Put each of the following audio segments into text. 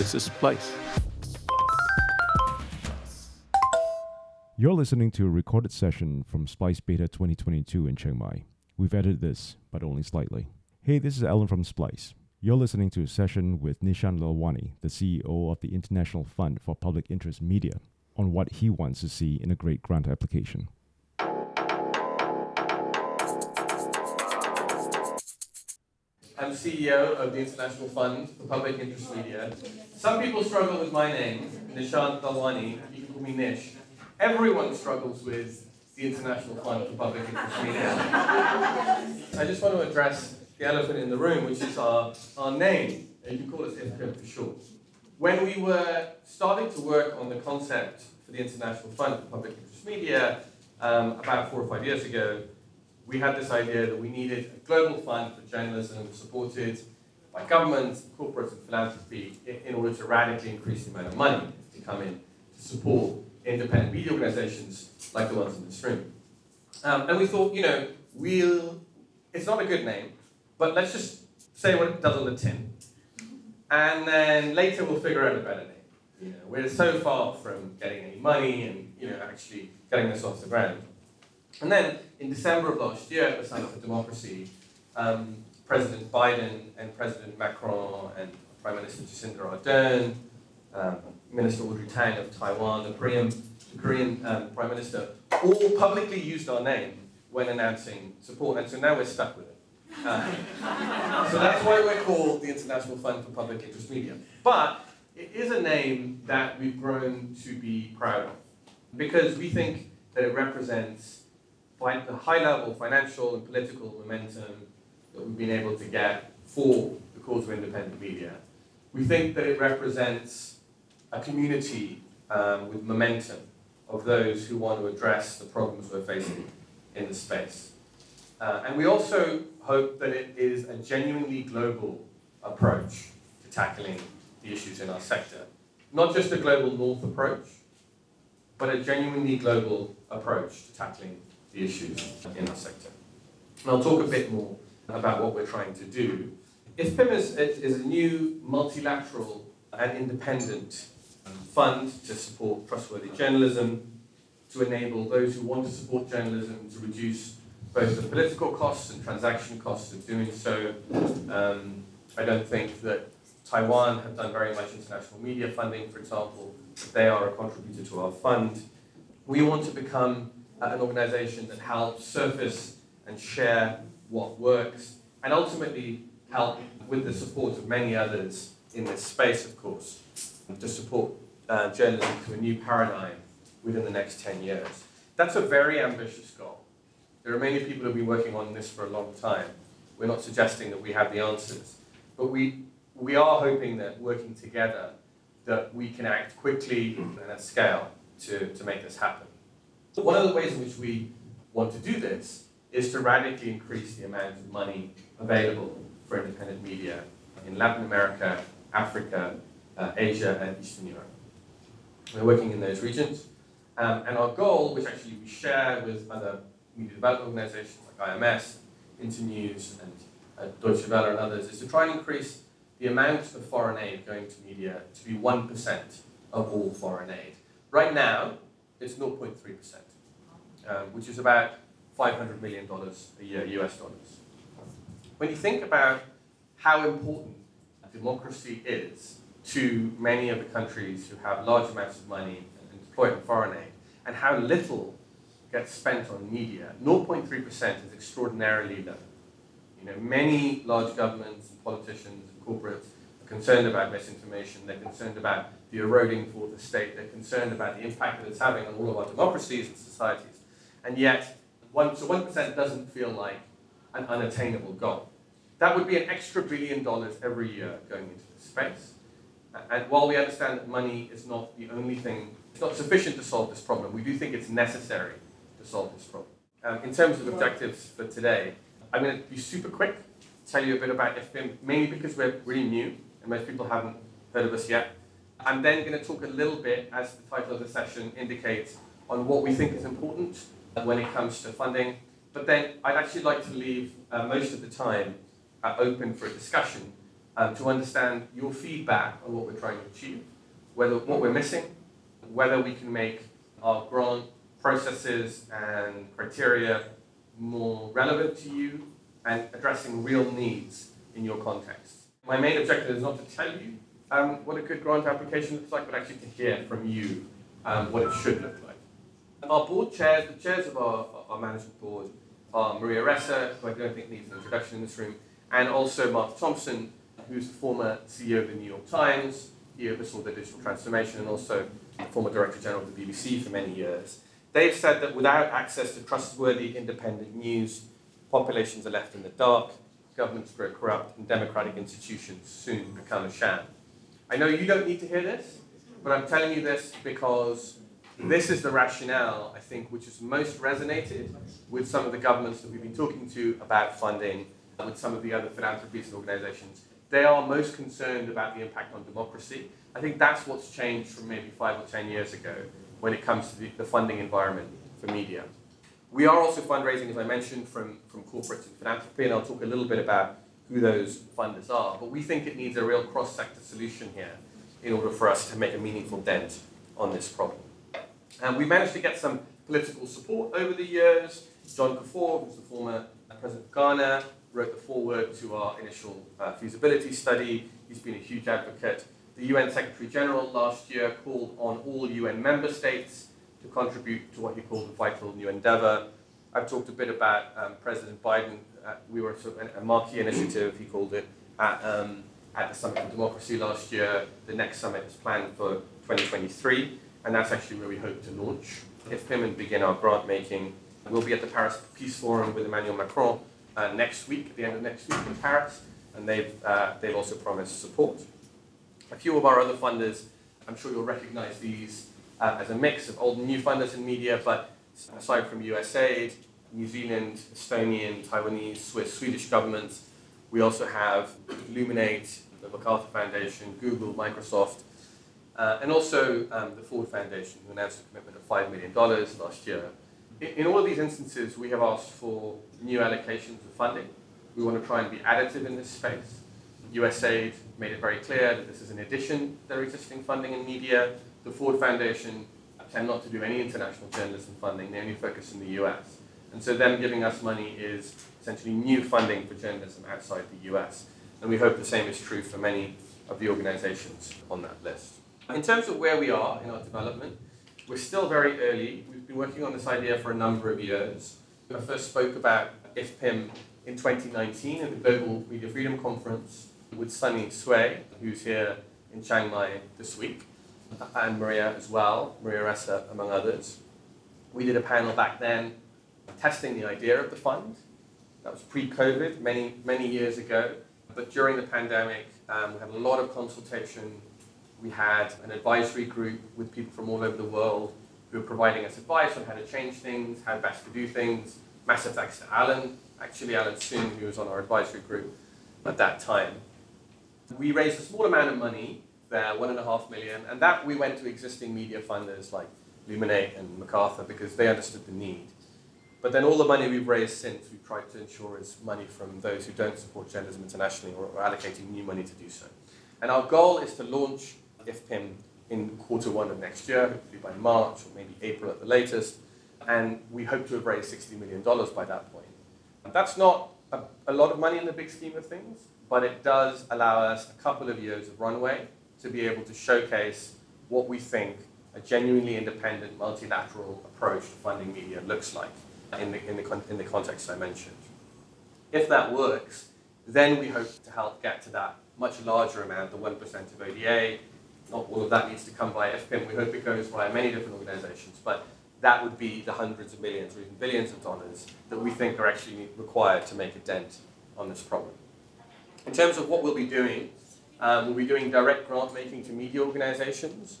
This is Splice. You're listening to a recorded session from Splice Beta 2022 in Chiang Mai. We've edited this, but only slightly. Hey, this is Alan from Splice. You're listening to a session with Nishant Lalwani, the CEO of the International Fund for Public Interest Media, on what he wants to see in a great grant application. I'm CEO of the International Fund for Public Interest Media. Some people struggle with my name, Nishant Lalwani. You can call me Nish. Everyone struggles with the International Fund for Public Interest Media. I just want to address the elephant in the room, which is our, our name. You can call us IFPIM for short. When we were starting to work on the concept for the International Fund for Public Interest Media um, about four or five years ago, we had this idea that we needed a global fund for journalism supported by governments, corporates, and philanthropy in, order to radically increase the amount of money to come in to support independent media organizations like the ones in this room. Um, and we thought, you know, we'll, it's not a good name, but let's just say what it does on the tin. And then later we'll figure out a better name. You know, we're so far from getting any money and, you know, actually getting this off the ground. And then in December of last year at the Center for Democracy, um, President Biden and President Macron and Prime Minister Jacinda Ardern, um, Minister Audrey Tang of Taiwan, the Korean, the Korean um, Prime Minister, all publicly used our name when announcing support, and so now we're stuck with it. Uh, so that's why we're called the International Fund for Public Interest Media. But it is a name that we've grown to be proud of because we think that it represents the high level financial and political momentum that we've been able to get for the cause of independent media. We think that it represents a community um, with momentum of those who want to address the problems we're facing in the space. Uh, and we also hope that it is a genuinely global approach to tackling the issues in our sector. Not just a global north approach, but a genuinely global approach to tackling the issues in our sector. And I'll talk a bit more about what we're trying to do. IFPIM is, is a new multilateral and independent fund to support trustworthy journalism, to enable those who want to support journalism to reduce both the political costs and transaction costs of doing so. Um, I don't think that Taiwan have done very much international media funding, for example. They are a contributor to our fund. We want to become an organization that helps surface and share what works, and ultimately help with the support of many others in this space, of course, to support uh, journalism to a new paradigm within the next 10 years. That's a very ambitious goal. There are many people who have been working on this for a long time. We're not suggesting that we have the answers, but we, we are hoping that working together, that we can act quickly and at scale to, to make this happen. One of the ways in which we want to do this is to radically increase the amount of money available for independent media in Latin America, Africa, uh, Asia, and Eastern Europe. We're working in those regions. Um, and our goal, which actually we share with other media development organizations like IMS, Internews, and uh, Deutsche Welle, and others, is to try and increase the amount of foreign aid going to media to be 1% of all foreign aid. Right now, it's 0.3%, um, which is about $500 million a year, US dollars. When you think about how important democracy is to many of the countries who have large amounts of money and deploy in foreign aid, and how little gets spent on media, 0.3% is extraordinarily low. You know, many large governments, and politicians, and corporates are concerned about misinformation. They're concerned about the eroding for the state. They're concerned about the impact that it's having on all of our democracies and societies. And yet, one, so 1% doesn't feel like an unattainable goal. That would be an extra billion dollars every year going into this space. And while we understand that money is not the only thing, it's not sufficient to solve this problem, we do think it's necessary to solve this problem. Um, in terms of objectives for today, I'm going to be super quick, tell you a bit about IFPIM, mainly because we're really new and most people haven't heard of us yet. I'm then going to talk a little bit, as the title of the session indicates, on what we think is important when it comes to funding. But then I'd actually like to leave uh, most of the time uh, open for a discussion um, to understand your feedback on what we're trying to achieve, whether what we're missing, whether we can make our grant processes and criteria more relevant to you and addressing real needs in your context. My main objective is not to tell you um, what a good grant application looks like, but actually to hear from you um, what it should look like. Our board chairs, the chairs of our, our management board are Maria Ressa, who I don't think needs an introduction in this room, and also Mark Thompson, who's the former CEO of the New York Times, he oversaw the digital transformation, and also former Director General of the BBC for many years. They've said that without access to trustworthy, independent news, populations are left in the dark, governments grow corrupt, and democratic institutions soon become a sham. I know you don't need to hear this, but I'm telling you this because this is the rationale, I think, which has most resonated with some of the governments that we've been talking to about funding, uh, with some of the other philanthropies and organizations. They are most concerned about the impact on democracy. I think that's what's changed from maybe five or ten years ago when it comes to the, the funding environment for media. We are also fundraising, as I mentioned, from, from corporates and philanthropy, and I'll talk a little bit about who those funders are. But we think it needs a real cross sector solution here in order for us to make a meaningful dent on this problem. And we managed to get some political support over the years. John Kufuor, who's the former president of Ghana, wrote the foreword to our initial uh, feasibility study. He's been a huge advocate. The UN Secretary General last year called on all UN member states to contribute to what he called a vital new endeavor. I've talked a bit about um, President Biden. Uh, we were sort of a marquee initiative, he called it, at, um, at the Summit for Democracy last year. The next summit is planned for 2023, and that's actually where we hope to launch IFPIM and begin our grant making. We'll be at the Paris Peace Forum with Emmanuel Macron uh, next week, at the end of next week in Paris, and they've, uh, they've also promised support. A few of our other funders, I'm sure you'll recognize these uh, as a mix of old and new funders in media, but aside from USAID, New Zealand, Estonian, Taiwanese, Swiss, Swedish governments, we also have Luminate, the MacArthur Foundation, Google, Microsoft, uh, and also um, the Ford Foundation, who announced a commitment of $5 million last year. In, in all of these instances, we have asked for new allocations of funding. We want to try and be additive in this space. USAID made it very clear that this is in addition to their existing funding in media. The Ford Foundation tend not to do any international journalism funding, they only focus in the US. And so them giving us money is essentially new funding for journalism outside the US. And we hope the same is true for many of the organizations on that list. In terms of where we are in our development, we're still very early. We've been working on this idea for a number of years. I first spoke about IFPIM in 2019 at the Global Media Freedom Conference with Sunny Sui, who's here in Chiang Mai this week, and Maria as well, Maria Ressa, among others. We did a panel back then testing the idea of the fund. That was pre-COVID, many, many years ago. But during the pandemic, um, we had a lot of consultation. We had an advisory group with people from all over the world who were providing us advice on how to change things, how best to do things. Massive thanks to Alan, actually Alan Soon, who was on our advisory group at that time. We raised a small amount of money there, one and a half million, and that we went to existing media funders like Luminate and MacArthur because they understood the need. But then all the money we've raised since, we've tried to ensure is money from those who don't support journalism internationally or, or allocating new money to do so. And our goal is to launch IFPIM in quarter one of next year, hopefully by March or maybe April at the latest. And we hope to have raised $60 million by that point. That's not a, a lot of money in the big scheme of things, but it does allow us a couple of years of runway to be able to showcase what we think a genuinely independent multilateral approach to funding media looks like in the, in the, in the context I mentioned. If that works, then we hope to help get to that much larger amount, the 1% of ODA. Not all of that needs to come via IFPIM. We hope it goes via many different organizations, but that would be the hundreds of millions or even billions of dollars that we think are actually required to make a dent on this problem. In terms of what we'll be doing, um, we'll be doing direct grant making to media organizations.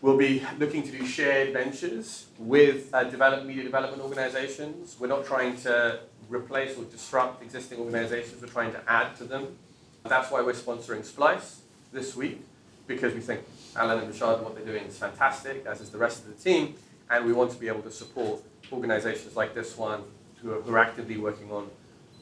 We'll be looking to do shared ventures with uh, developed media development organizations. We're not trying to replace or disrupt existing organizations, we're trying to add to them. That's why we're sponsoring Splice this week, because we think Alan and Rishad and what they're doing is fantastic, as is the rest of the team, and we want to be able to support organizations like this one who are, who are actively working on,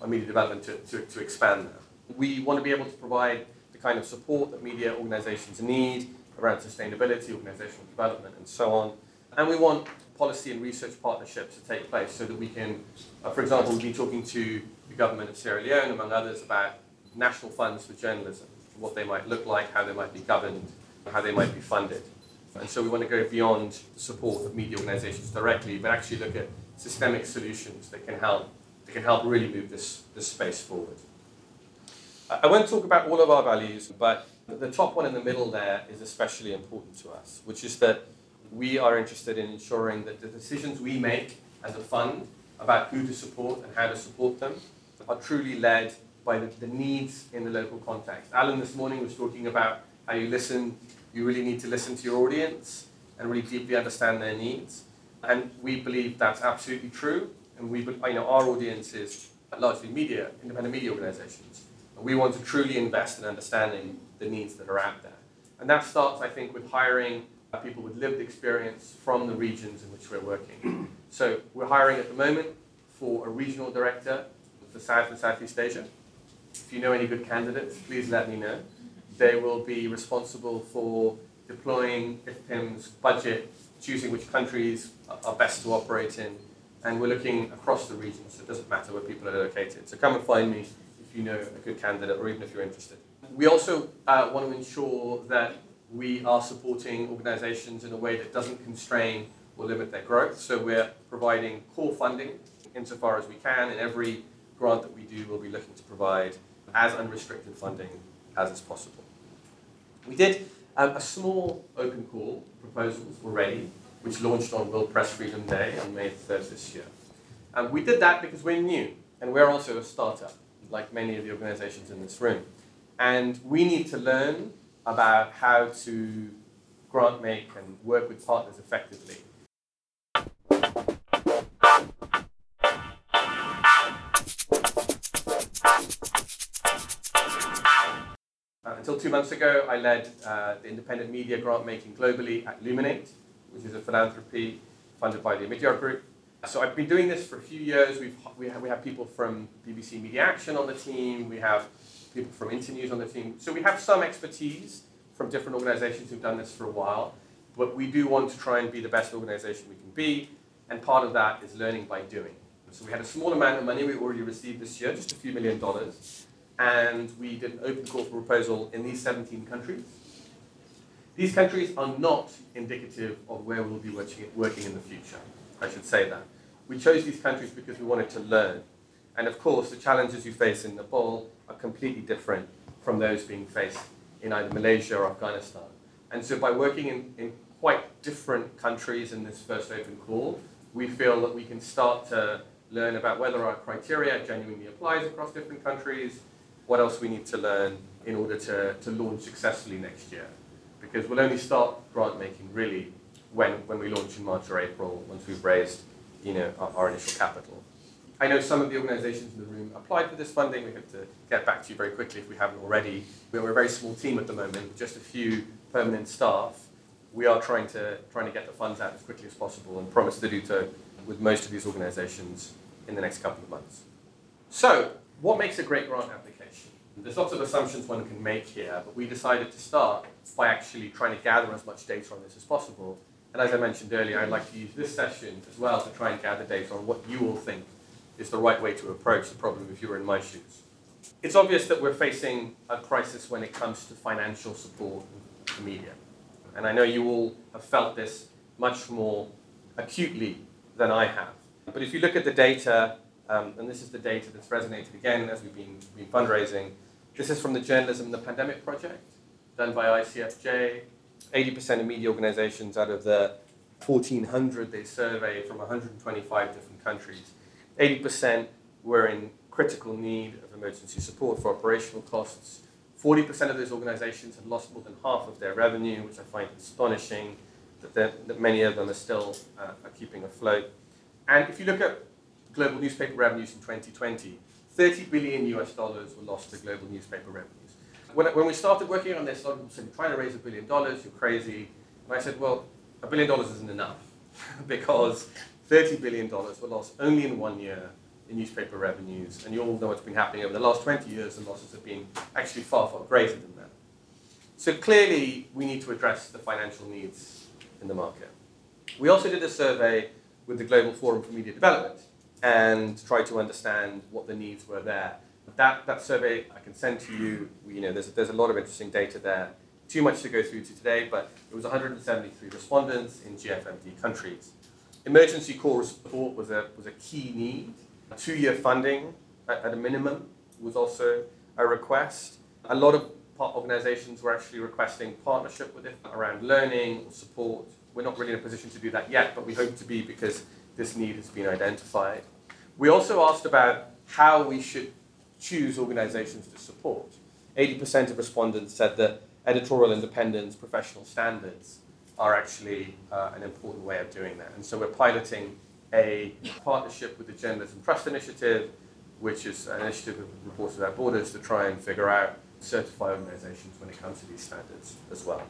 on media development to, to, to expand that. We want to be able to provide the kind of support that media organizations need around sustainability, organizational development, and so on. And we want policy and research partnerships to take place so that we can, uh, for example, been talking to the government of Sierra Leone, among others, about national funds for journalism, what they might look like, how they might be governed, how they might be funded. And so we want to go beyond the support of media organizations directly, but actually look at systemic solutions that can help, that can help really move this, this space forward. I won't talk about all of our values, but the top one in the middle there is especially important to us, which is that we are interested in ensuring that the decisions we make as a fund about who to support and how to support them are truly led by the, the needs in the local context. Alan this morning was talking about how you listen, you really need to listen to your audience and really deeply understand their needs. And we believe that's absolutely true. And we, you know, our audience is largely media, independent media organizations. And we want to truly invest in understanding the needs that are out there. And that starts, I think, with hiring people with lived experience from the regions in which we're working. So we're hiring at the moment for a regional director for South and Southeast Asia. If you know any good candidates, please let me know. They will be responsible for deploying IFPIM's budget, choosing which countries are best to operate in, and we're looking across the region, so it doesn't matter where people are located. So come and find me if you know a good candidate or even if you're interested. We also uh, want to ensure that we are supporting organizations in a way that doesn't constrain or limit their growth. So we're providing core funding insofar as we can. In every grant that we do, we'll be looking to provide as unrestricted funding as is possible. We did um, a small open call proposals already, which launched on World Press Freedom Day on May 3rd this year. Um, we did that because we're new and we're also a startup, like many of the organizations in this room. And we need to learn about how to grant make and work with partners effectively. Months ago, I led uh, the independent media grant making globally at Luminate, which is a philanthropy funded by the Omidyar Group. So I've been doing this for a few years. We've, we, have, we have people from BBC Media Action on the team. We have people from Internews on the team. So we have some expertise from different organizations who've done this for a while. But we do want to try and be the best organization we can be. And part of that is learning by doing. So we had a small amount of money we already received this year, just a few million dollars. And we did an open call for proposal in these 17 countries. These countries are not indicative of where we'll be working in the future. I should say that. We chose these countries because we wanted to learn. And of course, the challenges you face in Nepal are completely different from those being faced in either Malaysia or Afghanistan. And so by working in, in quite different countries in this first open call, we feel that we can start to learn about whether our criteria genuinely applies across different countries, what else we need to learn in order to, to launch successfully next year. Because we'll only start grant making really when, when we launch in March or April, once we've raised you know, our, our initial capital. I know some of the organizations in the room applied for this funding. We have to get back to you very quickly if we haven't already. We're a very small team at the moment, just a few permanent staff. We are trying to, trying to get the funds out as quickly as possible and promise to do so with most of these organizations in the next couple of months. So, what makes a great grant application? There's lots of assumptions one can make here, but we decided to start by actually trying to gather as much data on this as possible. And as I mentioned earlier, I'd like to use this session as well to try and gather data on what you all think is the right way to approach the problem if you were in my shoes. It's obvious that we're facing a crisis when it comes to financial support for media. And I know you all have felt this much more acutely than I have. But if you look at the data, um, and this is the data that's resonated again as we've been, been fundraising, this is from the Journalism in the Pandemic Project, done by ICFJ. 80% of media organizations out of the 1,400 they surveyed from 125 different countries 80% were in critical need of emergency support for operational costs. 40% of those organizations had lost more than half of their revenue, which I find astonishing that, that many of them are still uh, are keeping afloat. And if you look at global newspaper revenues in 2020, 30 billion US dollars were lost to global newspaper revenues. When, when we started working on this, a lot of people said, You're trying to raise a billion dollars, you're crazy. And I said, Well, a billion dollars isn't enough because $30 billion were lost only in one year in newspaper revenues. And you all know what's been happening over the last 20 years, the losses have been actually far, far greater than that. So clearly, we need to address the financial needs in the market. We also did a survey with the Global Forum for Media Development and try to understand what the needs were there. That, that survey I can send to you. You know, there's, there's a lot of interesting data there. Too much to go through to today, but it was 173 respondents in GFMD countries. Emergency call support was a, was a key need. Two-year funding at, at a minimum was also a request. A lot of organizations were actually requesting partnership with it around learning or support. We're not really in a position to do that yet, but we hope to be because this need has been identified. We also asked about how we should choose organizations to support. 80% of respondents said that editorial independence, professional standards are actually uh, an important way of doing that. And so we're piloting a partnership with the Journalism Trust Initiative, which is an initiative of Reporters Without Borders to try and figure out certify organizations when it comes to these standards as well.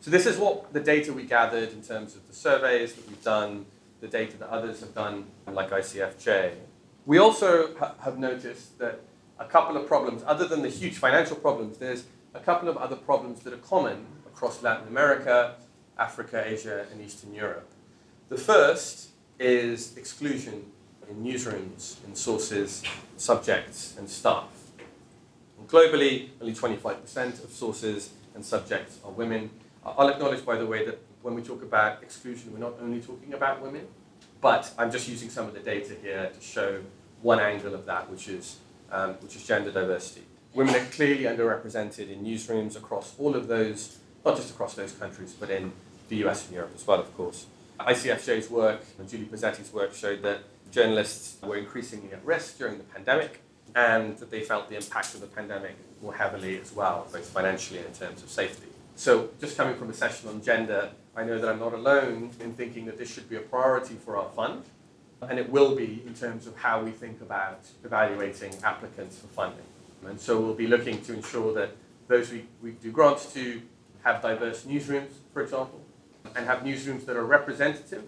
So this is what the data we gathered in terms of the surveys that we've done, the data that others have done, like ICFJ. We also ha- have noticed that a couple of problems, other than the huge financial problems, there's a couple of other problems that are common across Latin America, Africa, Asia, and Eastern Europe. The first is exclusion in newsrooms, in sources, subjects, and staff. And globally, only 25% of sources and subjects are women. I'll acknowledge, by the way, that when we talk about exclusion, we're not only talking about women, but I'm just using some of the data here to show one angle of that, which is, um, which is gender diversity. Women are clearly underrepresented in newsrooms across all of those, not just across those countries, but in the US and Europe as well, of course. ICFJ's work and Julie Posetti's work showed that journalists were increasingly at risk during the pandemic and that they felt the impact of the pandemic more heavily as well, both financially and in terms of safety. So, just coming from a session on gender, I know that I'm not alone in thinking that this should be a priority for our fund, and it will be in terms of how we think about evaluating applicants for funding. And so, we'll be looking to ensure that those we, we do grants to have diverse newsrooms, for example, and have newsrooms that are representative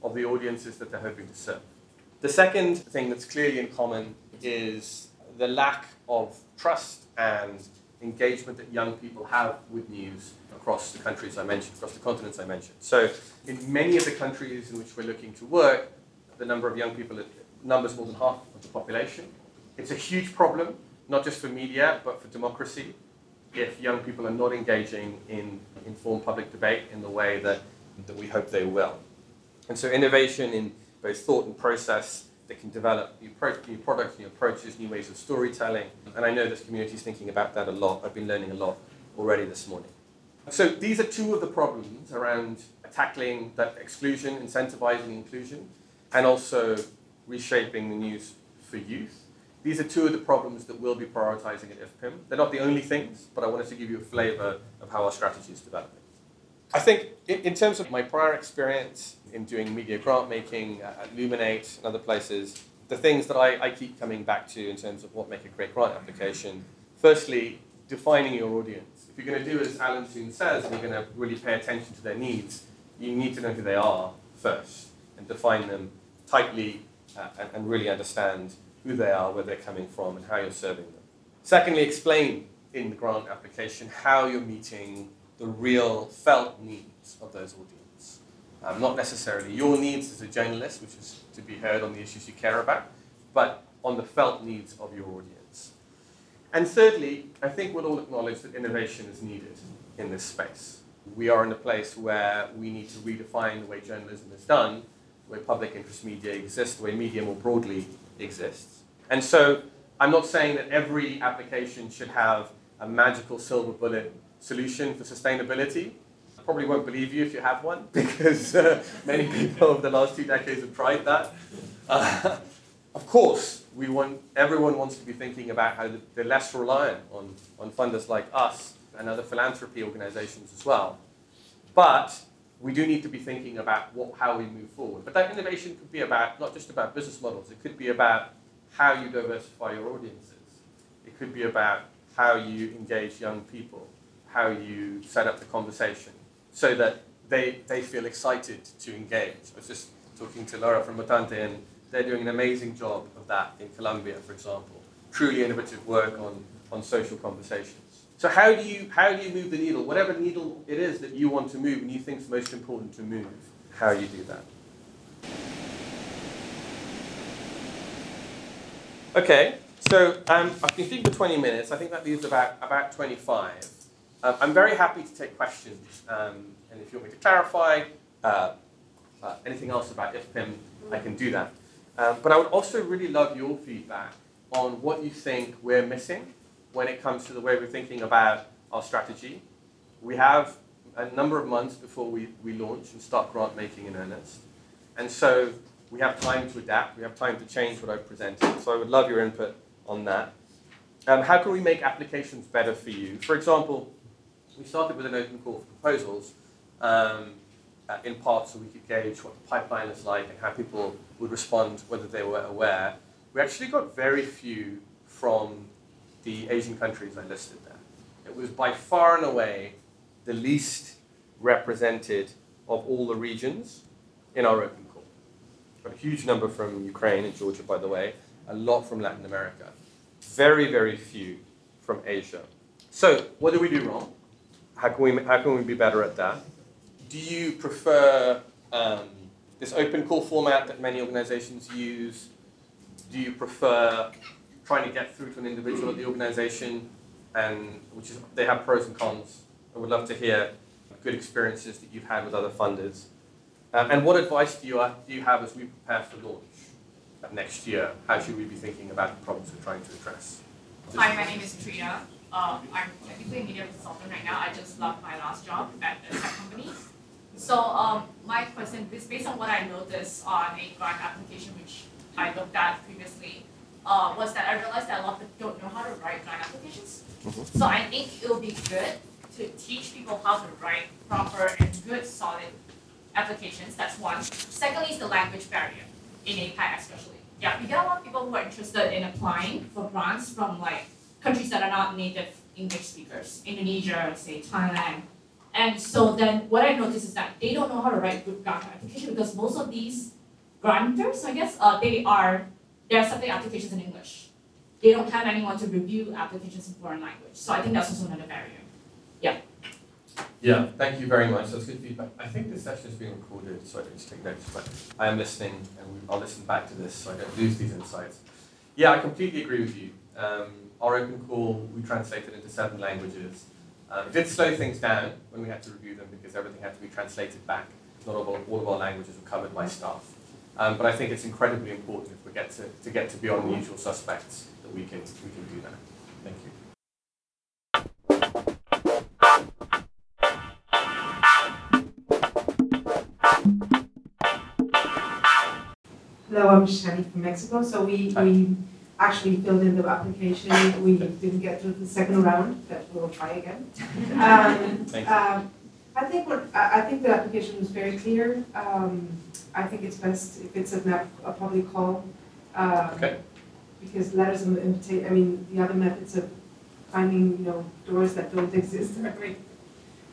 of the audiences that they're hoping to serve. The second thing that's clearly in common is the lack of trust and engagement that young people have with news across the countries I mentioned, across the continents I mentioned. So, in many of the countries in which we're looking to work, the number of young people numbers more than half of the population. It's a huge problem, not just for media, but for democracy, if young people are not engaging in informed public debate in the way that, that we hope they will. And so, innovation in both thought and process that can develop new, pro- products, new approaches, new ways of storytelling. And I know this community is thinking about that a lot. I've been learning a lot already this morning. So these are two of the problems around tackling that exclusion, incentivizing inclusion, and also reshaping the news for youth. These are two of the problems that we'll be prioritizing at IFPIM. They're not the only things, but I wanted to give you a flavor of how our strategy is developing. I think in, in terms of my prior experience in doing media grant making at Luminate and other places, the things that I, I keep coming back to in terms of what make a great grant application, firstly, defining your audience. If you're going to do as Alan Soon says, and you're going to really pay attention to their needs, you need to know who they are first and define them tightly uh, and, and really understand who they are, where they're coming from, and how you're serving them. Secondly, explain in the grant application how you're meeting the real felt needs of those audience. Um, not necessarily your needs as a journalist, which is to be heard on the issues you care about, but on the felt needs of your audience. And thirdly, I think we'll all acknowledge that innovation is needed in this space. We are in a place where we need to redefine the way journalism is done, way public interest media exists, the way media more broadly exists. And so I'm not saying that every application should have a magical silver bullet solution for sustainability. Probably won't believe you if you have one, because uh, many people over the last two decades have tried that. Uh, of course, we want everyone wants to be thinking about how they're less reliant on, on funders like us and other philanthropy organizations as well. But we do need to be thinking about what, how we move forward. But that innovation could be about not just about business models, it could be about how you diversify your audiences. It could be about how you engage young people how you set up the conversation so that they, they feel excited to engage. I was just talking to Laura from Mutante, and they're doing an amazing job of that in Colombia, for example. Truly innovative work on, on social conversations. So how do you how do you move the needle? Whatever needle it is that you want to move and you think is most important to move, how do you do that. Okay, so um, I've been for 20 minutes. I think that leaves about about 25. Um, I'm very happy to take questions, um, and if you want me to clarify uh, uh, anything else about IFPIM, I can do that. Um, but I would also really love your feedback on what you think we're missing when it comes to the way we're thinking about our strategy. We have a number of months before we, we launch and start grant making in earnest. And so we have time to adapt, we have time to change what I've presented. So I would love your input on that. Um, how can we make applications better for you? For example, we started with an open call for proposals um, uh, in part so we could gauge what the pipeline is like and how people would respond, whether they were aware. We actually got very few from the Asian countries I listed there. It was by far and away the least represented of all the regions in our open call. Got a huge number from Ukraine and Georgia, by the way, a lot from Latin America, very, very few from Asia. So, what do we do wrong? How can we, how can we be better at that? Do you prefer um, this open call format that many organizations use? Do you prefer trying to get through to an individual at the organization? And which is they have pros and cons. I would love to hear good experiences that you've had with other funders. Um, and what advice do you, do you have as we prepare for launch next year? How should we be thinking about the problems we're trying to address? Hi, my name is Trina. Um, I'm technically a media consultant right now. I just left my last job at a tech company. So um, my question is based on what I noticed on a grant application, which I looked at previously, uh, was that I realized that a lot of people don't know how to write grant applications. Mm-hmm. So I think it will be good to teach people how to write proper and good, solid applications. That's one. Secondly, is the language barrier in APAC especially. Yeah, we get a lot of people who are interested in applying for grants from like countries that are not native English speakers, Indonesia, say Thailand. And so then what I noticed is that they don't know how to write good grant application because most of these grantors, I guess, uh, they are they're accepting applications in English. They don't have anyone to review applications in foreign language. So I think that's also another barrier. Yeah. Yeah, thank you very much. That's good feedback. I think this session is being recorded, so I don't take notes, but I am listening and I'll listen back to this so I don't lose these insights. Yeah, I completely agree with you. Um, our open call, we translated into seven languages. Uh, it did slow things down when we had to review them because everything had to be translated back. Not all, all of our languages were covered by staff. Um, but I think it's incredibly important if we get to, to get to beyond the usual suspects that we can, we can do that. Thank you. Hello, I'm Shani from Mexico. So we, Hi. we actually filled in the application. We didn't get to the second round, but we'll try again. Um, Thank um, I think what, I, I think the application was very clear. Um, I think it's best if it's a, map, a public call. um, Okay. Because letters of invitation, I mean, the other methods of finding, you know, doors that don't exist are very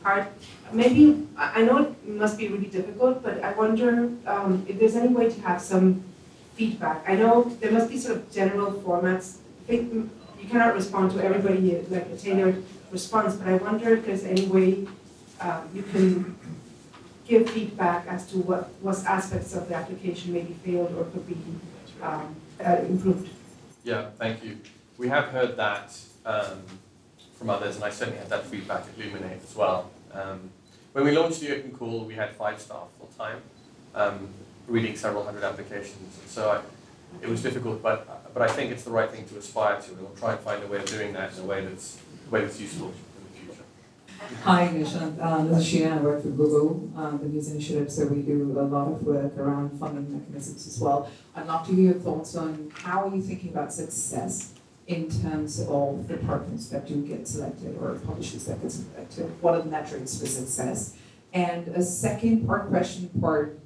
hard. Maybe, I, I know it must be really difficult, but I wonder, um, if there's any way to have some feedback. I know there must be sort of general formats. You cannot respond to everybody uh, like a tailored response, but I wonder if there's any way um, you can give feedback as to what, what aspects of the application maybe failed or could be um, uh, improved. Yeah, thank you. We have heard that um, from others, and I certainly had that feedback at Luminate as well. Um, when we launched the Open Call, we had five staff full time, um, reading several hundred applications. So I, it was difficult, but but I think it's the right thing to aspire to, and we'll try and find a way of doing that in a way that's a way that's useful in the future. Hi, Nishant. Um, this is Sheena. I work for Google, um, the News Initiative, so we do a lot of work around funding mechanisms as well. I'd love to hear your thoughts on how are you thinking about success in terms of the partners that do get selected or publishers that get selected? What are the metrics for success? And a second part question part,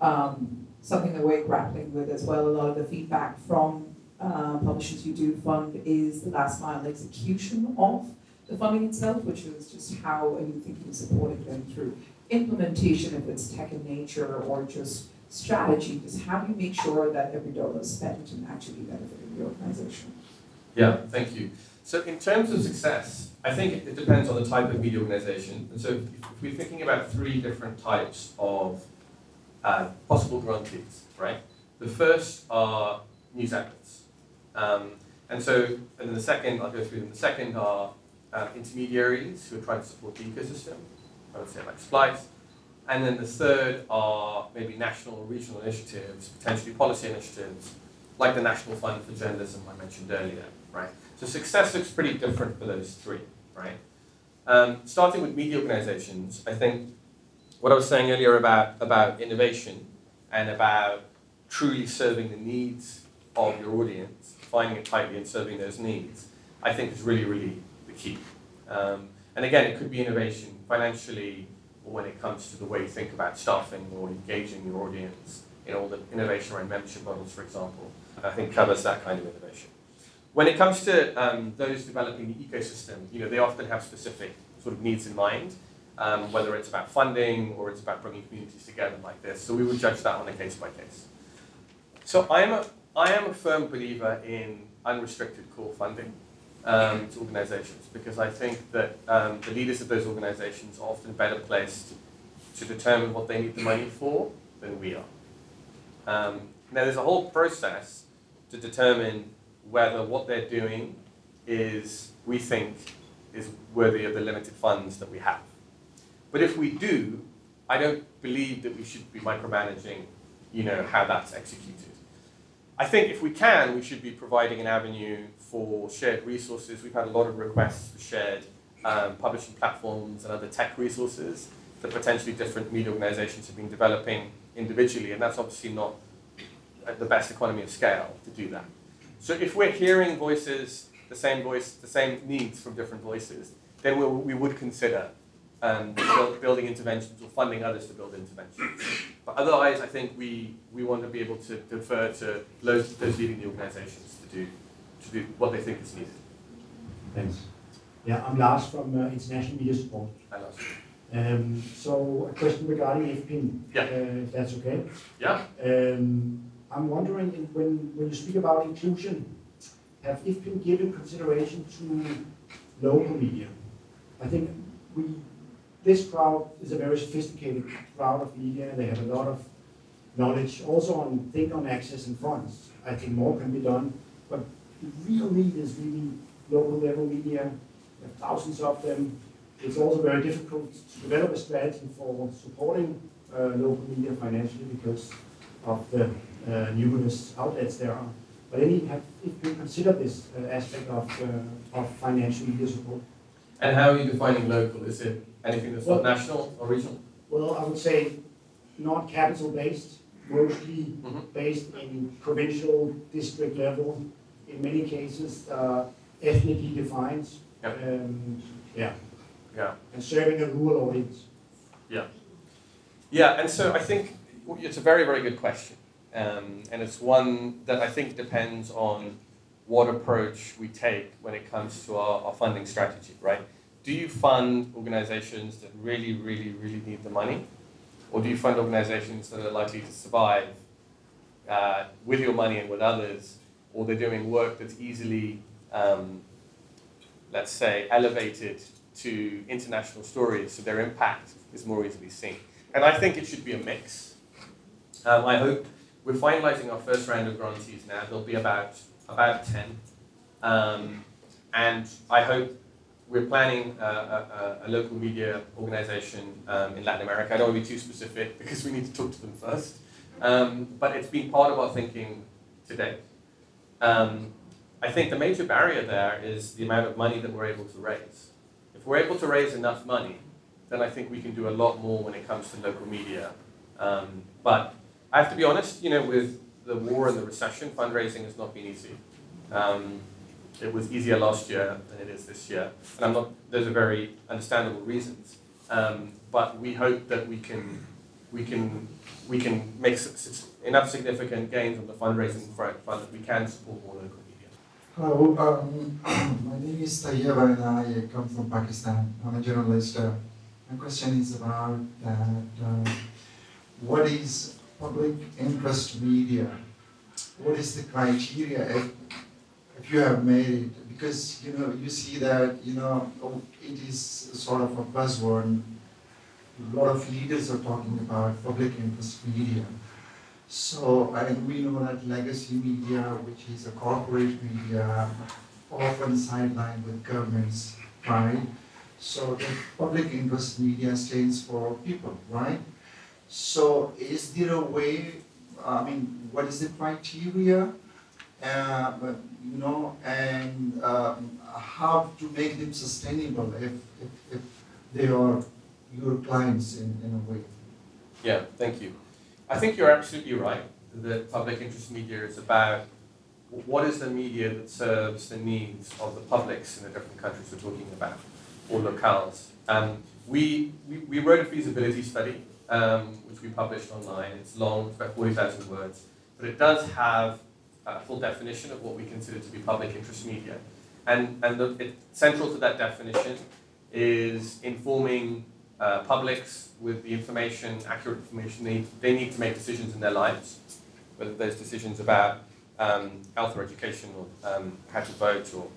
um, something that we're grappling with as well, a lot of the feedback from uh, publishers you do fund is the last mile execution of the funding itself, which is just how are you thinking supporting them through implementation if it's tech in nature or just strategy is how do you make sure that every dollar spent and actually benefiting the organization? Yeah, thank you. So in terms of success, I think it, depends on the type of media organization. And so if we're thinking about three different types of uh, possible grantees, right? The first are news outlets. Um, and so, and then the second, I'll go through them. The second are uh, intermediaries who are trying to support the ecosystem. I would say like Splice. And then the third are maybe national or regional initiatives, potentially policy initiatives, like the National Fund for Journalism I mentioned earlier, right? So success looks pretty different for those three, right? Um, starting with media organizations, I think what I was saying earlier about, about innovation and about truly serving the needs of your audience, finding it tightly and serving those needs, I think is really, really the key. Um, and again, it could be innovation financially, or when it comes to the way you think about staffing or engaging your audience in all the innovation around membership models, for example, I think covers that kind of innovation. When it comes to um, those developing the ecosystem, you know, they often have specific sort of needs in mind, um, whether it's about funding or it's about bringing communities together like this. So we would judge that on a case by case. So I'm a, I am a firm believer in unrestricted core funding um, to organizations because I think that um, the leaders of those organizations are often better placed to determine what they need the money for than we are. Um, now, there's a whole process to determine whether what they're doing is, we think, is worthy of the limited funds that we have. But if we do, I don't believe that we should be micromanaging, you know, how that's executed. I think if we can, we should be providing an avenue for shared resources. We've had a lot of requests for shared um, publishing platforms and other tech resources that potentially different media organizations have been developing individually, and that's obviously not the best economy of scale to do that. So if we're hearing voices, the same voice, the same needs from different voices, then we'll, we would consider um, build, building interventions or funding others to build interventions. But otherwise, I think we, we want to be able to defer to those, those leading the organizations to do, to do what they think is needed. Thanks. Yeah, I'm Lars from uh, International Media Support. Hi, Lars. Um, so a question regarding FPIN, Yeah. uh, if that's okay. Yeah? Um, I'm wondering if when, when you speak about inclusion, have IFPIM given consideration to local media? I think we, this crowd is a very sophisticated crowd of media. They have a lot of knowledge also on think on access and funds. I think more can be done, but the real need is really local level media. We have thousands of them. It's also very difficult to develop a strategy for supporting uh, local media financially because of the uh, numerous outlets there are. But any have if you consider this uh, aspect of, uh, of financial media support? And how are you defining local? Is it anything that's not Well- national or regional? Well, I would say not capital based, mostly Mhm. based in provincial district level. In many cases, uh, ethnically defined. Yep. Um, yeah, Yeah. and serving a rural audience. Yeah, Yeah, and so I think it's a very, very good question. Um, and it's one that I think depends on what approach we take when it comes to our, our funding strategy, right? Do you fund organizations that really, really, really need the money? Or do you fund organizations that are likely to survive uh, with your money and with others, or they're doing work that's easily, um, let's say, elevated to international stories, so their impact is more easily seen? And I think it should be a mix. Um, I hope we're finalising our first round of grantees now. There'll be about about ten, um, and I hope we're planning a, a, a local media organisation um, in Latin America. I don't want to be too specific because we need to talk to them first. Um, but it's been part of our thinking today. Um, I think the major barrier there is the amount of money that we're able to raise. If we're able to raise enough money, then I think we can do a lot more when it comes to local media. Um, but I have to be honest, you know, with the war and the recession, fundraising has not been easy. It was easier last year than it is this year, and I'm not. Those are very understandable reasons. Um, but we hope that we can, we can, we can make enough significant gains on the fundraising front, that we can support more local media. Hello, um, my name is Tayyab and I come from Pakistan. I'm a journalist. Uh, my question is about that. Uh, what is public interest media, what is the criteria if, you have made it? Because you know you see that you know it is sort of a buzzword. A lot of leaders are talking about public interest media. So and we know that legacy media, which is a corporate media, often sidelined with governments, right? So the public interest media stands for people, right? So is there a way, I mean, what is the criteria? Uh, you know, and um, how to make them sustainable if, if, if they are your clients in, in a way? Yeah, thank you. I think you're absolutely right that public interest media is about what is the media that serves the needs of the publics in the different countries we're talking about, or locales. Um, we, we, we wrote a feasibility study, um, which we published online. It's long, it's about 40,000 words, but it does have a full definition of what we consider to be public interest media. And, and the, it, central to that definition is informing uh, publics with the information, accurate information they, they need to make decisions in their lives, whether those decisions about um, health or education or um, how to vote or,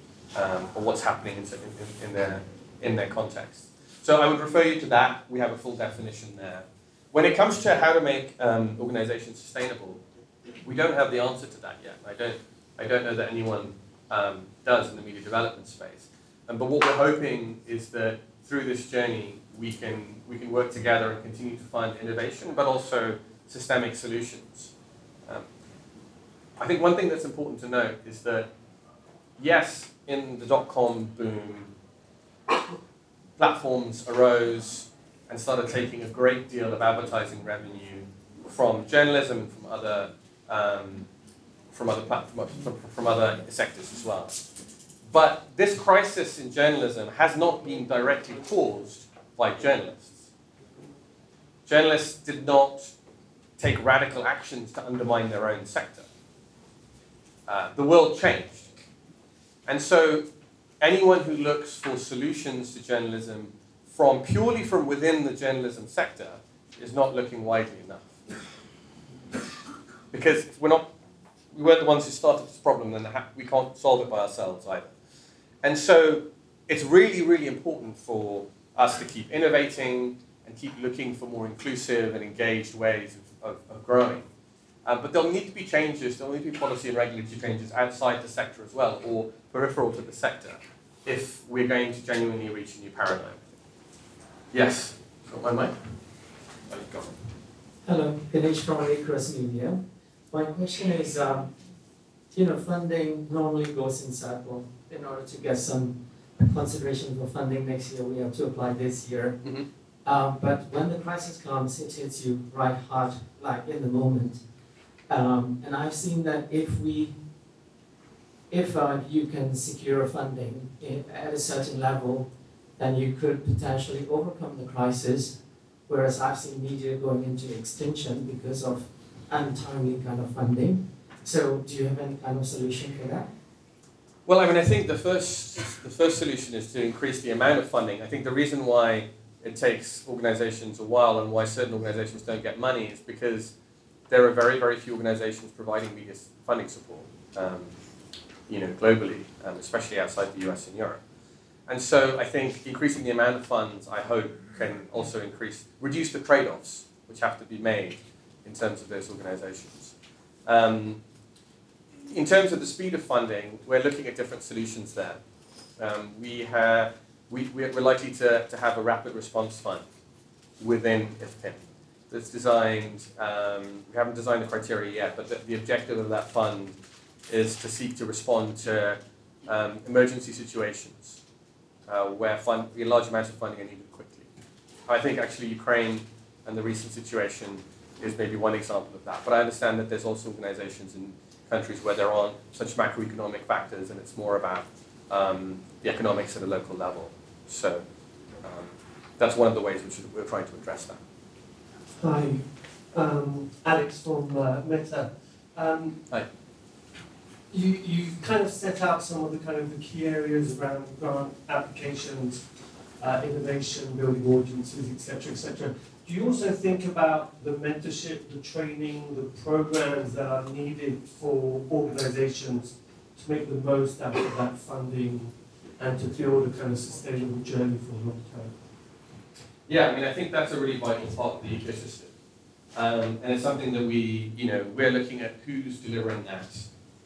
um, or what's happening in, in, in, their, in their context. So I would refer you to that. We have a full definition there. When it comes to how to make um, organizations sustainable, we don't have the answer to that yet. I don't, I don't know that anyone um, does in the media development space. Um, but what we're hoping is that through this journey, we can, we can work together and continue to find innovation, but also systemic solutions. Um, I think one thing that's important to note is that, yes, in the dot-com boom, platforms arose and started taking a great deal of advertising revenue from journalism and from other um, from other from, from other sectors as well. But this crisis in journalism has not been directly caused by journalists. Journalists did not take radical actions to undermine their own sector. Uh, the world changed. And so anyone who looks for solutions to journalism from purely from within the journalism sector is not looking widely enough. Because we're not, we weren't the ones who started this problem, then we can't solve it by ourselves either. And so it's really, really important for us to keep innovating and keep looking for more inclusive and engaged ways of, of, of growing. Um, but there'll need to be changes, there'll need to be policy and regulatory changes outside the sector as well, or peripheral to the sector, if we're going to genuinely reach a new paradigm. Yes? Got my mic? Hello, Ganesh from Acres Media. My question is, um, you know, funding normally goes in circle. In order to get some consideration for funding next year, we have to apply this year. Mm-hmm. Um, but when the crisis comes, it hits you right hard, like in the moment. Um, and I've seen that if we, if uh, you can secure funding in, at a certain level, then you could potentially overcome the crisis. Whereas I've seen media going into extinction because of untimely kind of funding. So do you have any kind of solution for that? Well, I mean, I think the first the first solution is to increase the amount of funding. I think the reason why it takes organizations a while and why certain organizations don't get money is because there are very very few organizations providing media funding support, um, you know, globally, um, especially outside the U.S. and Europe. And so I think increasing the amount of funds, I hope, can also increase reduce the trade-offs which have to be made in terms of those organizations. Um, in terms of the speed of funding, we're looking at different solutions there. Um, we have, we, we're likely to, to have a rapid response fund within IFPIM that's designed, um, we haven't designed the criteria yet, but the, the, objective of that fund is to seek to respond to um, emergency situations uh, where fund, large amounts of funding are needed quickly. I think actually Ukraine and the recent situation is maybe one example of that. But I understand that there's also organizations in countries where there aren't such macroeconomic factors and it's more about um, the economics at a local level. So um, that's one of the ways which we're trying to address that. Hi, um, Alex from uh, Meta. Um, Hi. You, you kind of set out some of the kind of the key areas around grant applications uh, innovation, building audiences, etc., etc. Do you also think about the mentorship, the training, the programs that are needed for organizations to make the most out of that funding and to build a kind of sustainable journey for the long term? Yeah, I mean, I think that's a really vital part of the ecosystem. Um, and it's something that we, you know, we're looking at who's delivering that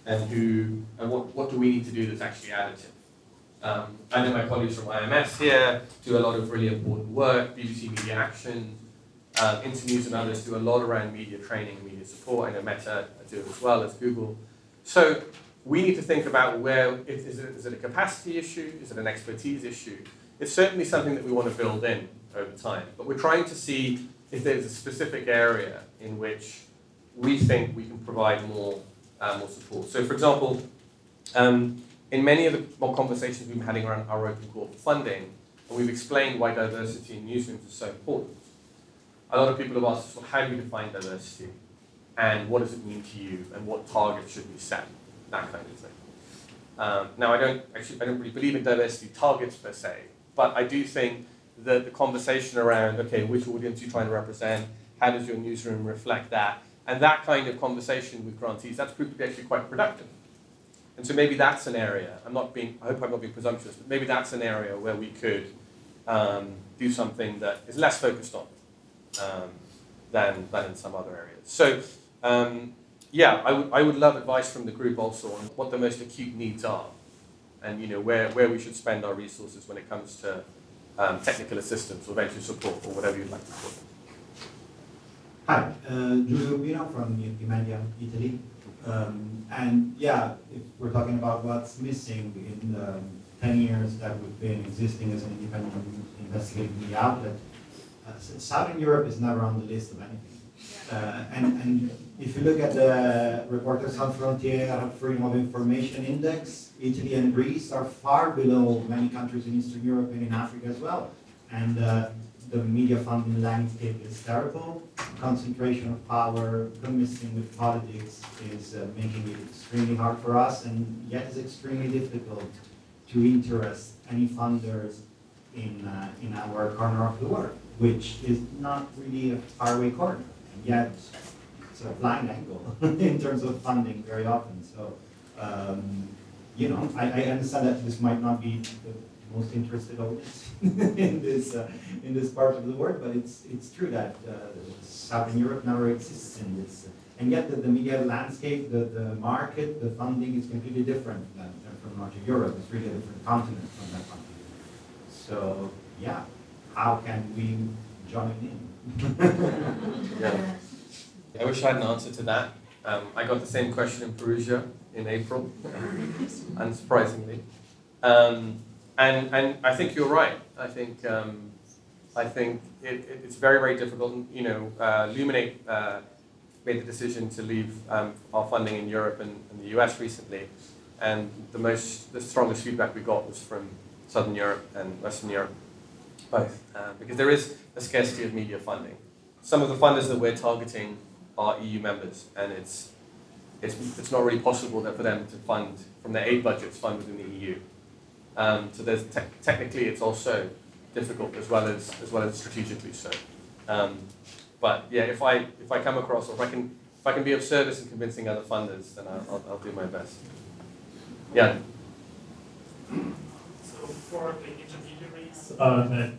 and who, and what, what do we need to do that's actually additive. Um, I know my colleagues from IMS here do a lot of really important work, BBC Media Action, uh, Internews and others do a lot around media training and media support. I know Meta do as well as Google. So we need to think about where is, is, it, is it a capacity issue? Is it an expertise issue? It's certainly something that we want to build in over time. But we're trying to see if there's a specific area in which we think we can provide more, uh, more support. So, for example, um, in many of the conversations we've been having around our open call for funding, we've explained why diversity in newsrooms is so important. A lot of people have asked us, well, how do we define diversity? And what does it mean to you? And what targets should we set? That kind of thing. Um, now, I don't actually, I don't really believe in diversity targets per se, but I do think that the conversation around, okay, which audience are you trying to represent? How does your newsroom reflect that? And that kind of conversation with grantees, that's proved to be actually quite productive. And so maybe that's an area, I'm not being, I hope I'm not being presumptuous, but maybe that's an area where we could um, do something that is less focused on um, than, than in some other areas. So, um, yeah, I would, I would love advice from the group also on what the most acute needs are and you know, where, where we should spend our resources when it comes to um, technical assistance or venture support or whatever you'd like to call it. Hi, uh, Giulio Rubino from IrpiMedia Italy. Um, and yeah, if we're talking about what's missing in the 10 years that we've been existing as an independent investigative outlet, Southern Europe is never on the list of anything. Uh, and, and if you look at the Reporters Sans Frontières Freedom of Information Index, Italy and Greece are far below many countries in Eastern Europe and in Africa as well. And uh, the media funding landscape is terrible. Concentration of power, commissing with politics is uh, making it extremely hard for us, and yet it's extremely difficult to interest any funders in, uh, in our corner of the world, which is not really a faraway corner, and yet it's a blind angle in terms of funding very often. So, um, you know, I, I understand that this might not be the most interested audience in this uh, in this part of the world, but it's it's true that uh, Southern Europe never exists in this, and yet the, the media landscape, the, the market, the funding is completely different than, than from Northern Europe. It's really a different continent from that continent. So yeah, how can we join in? yeah. I wish I had an answer to that. Um, I got the same question in Perugia in April, unsurprisingly. Um, and, and I think you're right. I think, um, I think it, it, it's very, very difficult. You know, uh, Luminate uh, made the decision to leave um, our funding in Europe and, and, the US recently. And the most, the strongest feedback we got was from Southern Europe and Western Europe, both. Uh, because there is a scarcity of media funding. Some of the funders that we're targeting are EU members, and it's it's, it's not really possible that for them to fund from their aid budgets fund within the EU. Um, so there's te technically it's also difficult as well as as well as strategically so. Um, but yeah, if I if I come across or if I can if I can be of service in convincing other funders, then I'll, I'll, I'll do my best. Yeah. So for the intermediaries, uh, that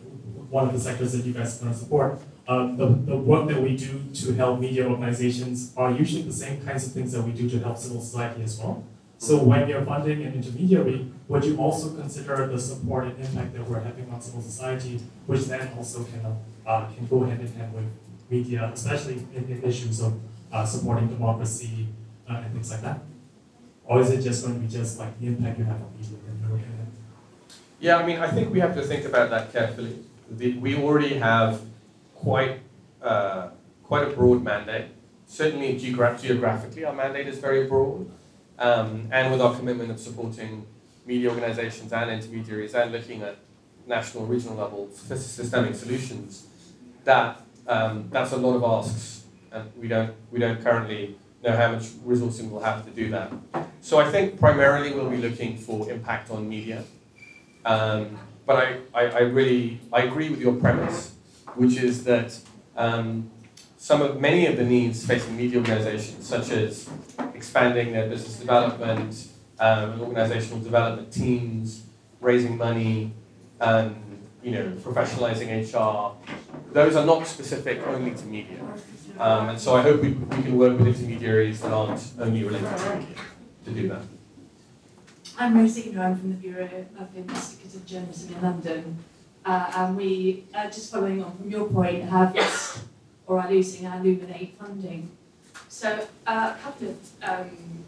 one of the sectors that you guys going to support, um, the, the work that we do to help media organizations are usually the same kinds of things that we do to help civil society as well. So when you're funding an intermediary, would you also consider the support and impact that we're having on civil society, which then also can, uh, can go hand in hand with media, especially in, in issues of uh, supporting democracy uh, and things like that? Or is it just going to be just like the impact you have on media? Yeah, I mean, I think we have to think about that carefully. The, we already have quite, uh, quite a broad mandate. Certainly geogra geographically, our mandate is very broad. Um, and with our commitment of supporting media organizations and intermediaries and looking at national and regional level systemic solutions, that, um, that's a lot of asks. And we don't, we don't currently know how much resourcing we'll have to do that. So I think primarily we'll be looking for impact on media. Um, but I, I, I really I agree with your premise, which is that um, some of many of the needs facing media organizations, such as expanding their business development, um, organizational development teams, raising money, um, you know, professionalizing HR, those are not specific only to media. Um, and so I hope we, we can work with intermediaries that aren't only related to media to do that. I'm Rosie Igno, I'm from the Bureau of Investigative Journalism in London. Uh, and we, uh, just following on from your point, have lost or are losing our Luminate funding. So uh, a couple of, um,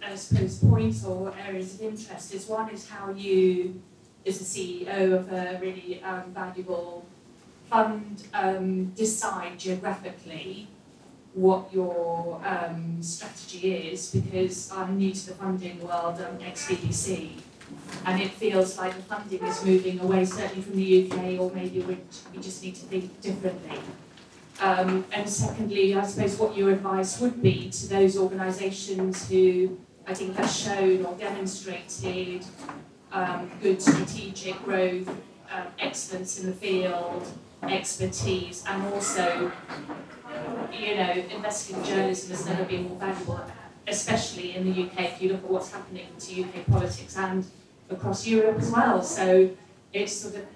I suppose, points or areas of interest is one is how you, as a CEO of a really um, valuable fund, um, decide geographically what your um, strategy is because I'm new to the funding world, I'm ex-BBC, and it feels like the funding is moving away, certainly from the UK, or maybe we, we just need to think differently. Um, and secondly, I suppose what your advice would be to those organisations who I think have shown or demonstrated um, good strategic growth, um, excellence in the field, expertise, and also you know, investigative journalism has never been more valuable, especially in the UK if you look at what's happening to UK politics and across Europe as well. So it's sort of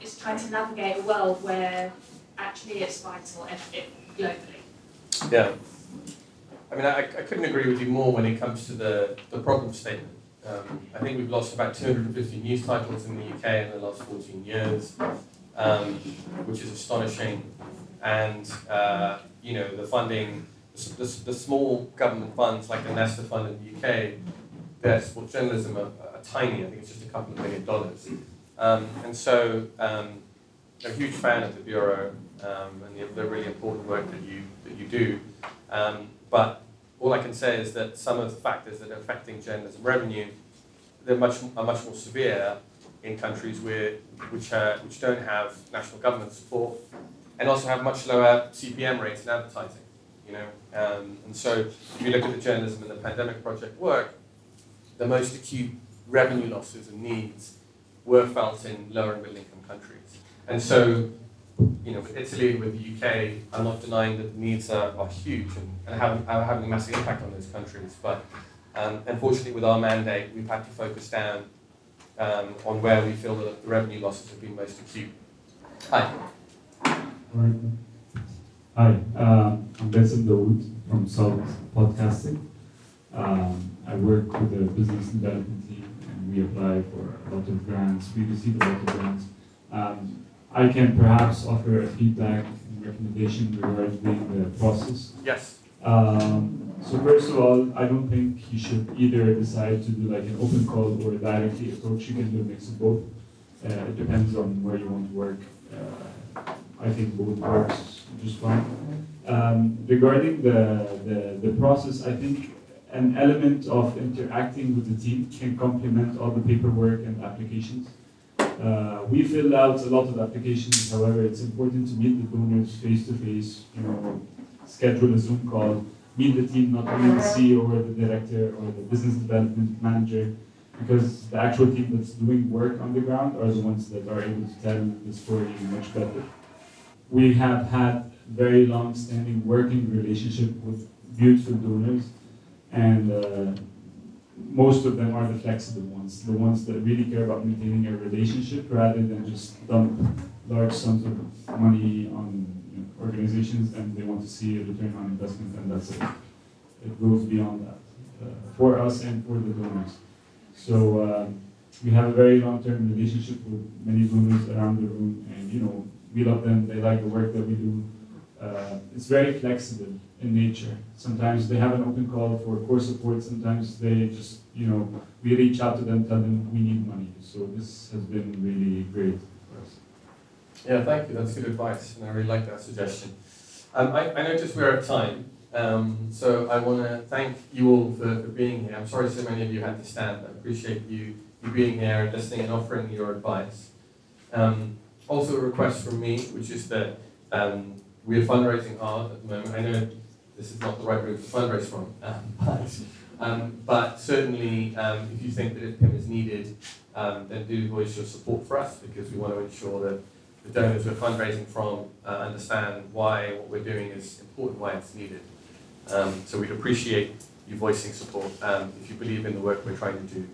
it's trying to navigate a world where actually it's vital globally. Yeah. I mean, I, I couldn't agree with you more when it comes to the, the problem statement. Um, I think we've lost about 250 news titles in the UK in the last 14 years, um, which is astonishing. And uh, you know, the funding, the, the, small government funds like the Nesta Fund in the UK, their sport journalism are, are, tiny. I think it's just a couple of million dollars. Um, and so, um, a huge fan of the bureau um, and the, the, really important work that you that you do. Um, but all I can say is that some of the factors that are affecting journalism revenue, they're much are much more severe in countries where which uh, which don't have national government support and also have much lower CPM rates in advertising. You know, um, and so if you look at the journalism and the pandemic project work, the most acute revenue losses and needs were felt in lower and middle income countries. And so, you know, with Italy, with the UK, I'm not denying that the needs are, are huge and, and have, are having a massive impact on those countries. But um, unfortunately, with our mandate, we've had to focus down um, on where we feel that the revenue losses have been most acute. Hi. Hi, uh, I'm Benson Dawood from Sowt Podcasting. Um, I work with the business development team and we apply for a lot of grants. We receive a lot of grants. Um, I can perhaps offer a feedback and recommendation regarding the process. Yes. Um, so first of all, I don't think you should either decide to do like an open call or a directly approach. You can do a mix of both. Uh, it depends on where you want to work. Uh, I think both works just fine. Um, regarding the, the, the process, I think an element of interacting with the team can complement all the paperwork and applications. Uh, we filled out a lot of applications, however, it's important to meet the donors face to face, you know, schedule a Zoom call, meet the team, not only the CEO or the director or the business development manager, because the actual team that's doing work on the ground are the ones that are able to tell the story much better we have had very long-standing working relationship with beautiful donors, and uh, most of them are the flexible ones, the ones that really care about maintaining a relationship rather than just dump large sums of money on you know, organizations and they want to see a return on investment and that's it. It goes beyond that uh, for us and for the donors. So uh, we have a very long-term relationship with many donors around the room, and you know we love them, they like the work that we do. Uh, it's very flexible in nature. Sometimes they have an open call for core support, sometimes they just, you know, we reach out to them, tell them we need money. So this has been really great for us. Yeah, thank you. That's good advice, and I really like that suggestion. Um, I, I noticed we're at time, um, so I want to thank you all for, for being here. I'm sorry so many of you had to stand. I appreciate you, you being here and listening and offering your advice. Um, also a request from me, which is that um, we are fundraising hard at the moment. I know this is not the right room to fundraise from, um, but Um, but certainly, um, if you think that IFPIM is needed, um, then do voice your support for us because we want to ensure that the donors we're fundraising from uh, understand why what we're doing is important, why it's needed. So we'd appreciate you voicing support if you believe in the work we're trying to do.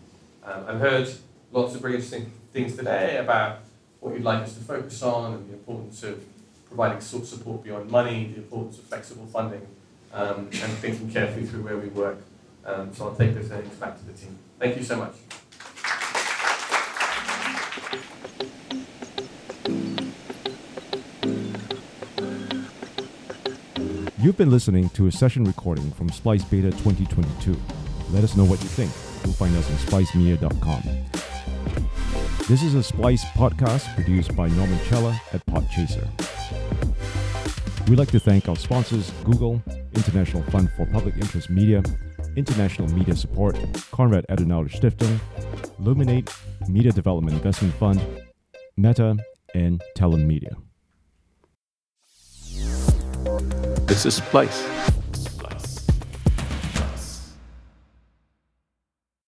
I've heard lots of very interesting things today about what you'd like us to focus on and the importance of providing support beyond money, the importance of flexible funding, um, and thinking carefully through where we work. Um, so I'll take those things back to the team. Thank you so much. You've been listening to a session recording from Splice Beta 2022. Let us know what you think. You'll find us on splicemedia.com. This is a Splice podcast produced by Norman Chella at Podchaser. We'd like to thank our sponsors Google, International Fund for Public Interest Media, International Media Support, Konrad Adenauer Stiftung, Luminate, Media Development Investment Fund, Meta, and Talon Media. This is Splice.